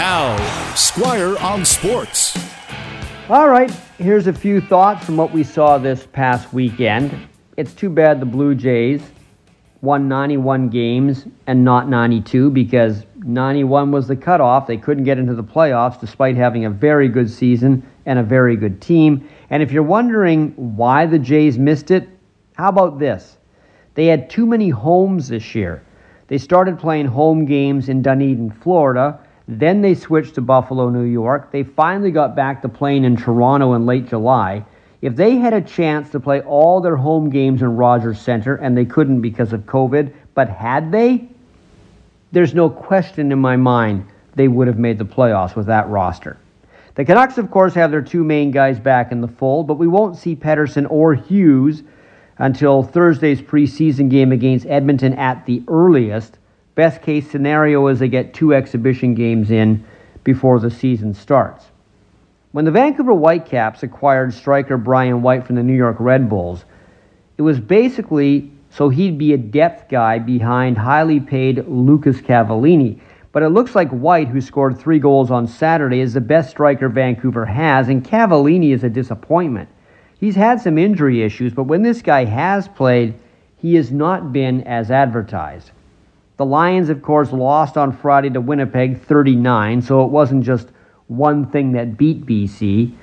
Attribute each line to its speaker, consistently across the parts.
Speaker 1: Now, Squire on Sports.
Speaker 2: All right, here's a few thoughts from what we saw this past weekend. It's too bad the Blue Jays won 91 games and not 92 because 91 was the cutoff. They couldn't get into the playoffs despite having a very good season and a very good team. And if you're wondering why the Jays missed it, how about this? They had too many homes this year. They started playing home games in Dunedin, Florida then they switched to Buffalo, New York. They finally got back to playing in Toronto in late July. If they had a chance to play all their home games in Rogers Center, and they couldn't because of COVID, but had they, there's no question in my mind they would have made the playoffs with that roster. The Canucks, of course, have their two main guys back in the fold, but we won't see Pettersson or Hughes until Thursday's preseason game against Edmonton at the earliest. Best case scenario is they get two exhibition games in before the season starts. When the Vancouver Whitecaps acquired striker Brian White from the New York Red Bulls, it was basically so he'd be a depth guy behind highly paid Lucas Cavallini. But it looks like White, who scored three goals on Saturday, is the best striker Vancouver has, and Cavallini is a disappointment. He's had some injury issues, but when this guy has played, he has not been as advertised. The Lions, of course, lost on Friday to Winnipeg 39, so it wasn't just one thing that beat BC.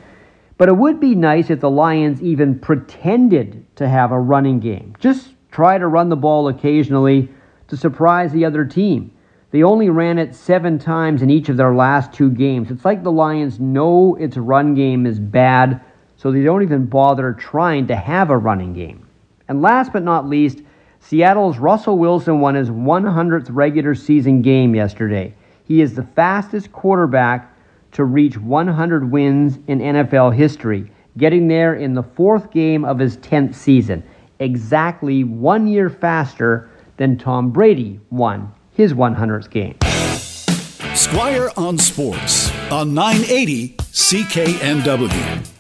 Speaker 2: But it would be nice if the Lions even pretended to have a running game. Just try to run the ball occasionally to surprise the other team. They only ran it seven times in each of their last two games. It's like the Lions know its run game is bad, so they don't even bother trying to have a running game. And last but not least, Seattle's Russell Wilson won his 100th regular season game yesterday. He is the fastest quarterback to reach 100 wins in NFL history, getting there in the fourth game of his 10th season, exactly one year faster than Tom Brady won his 100th game.
Speaker 1: Squire on Sports on 980 CKNW.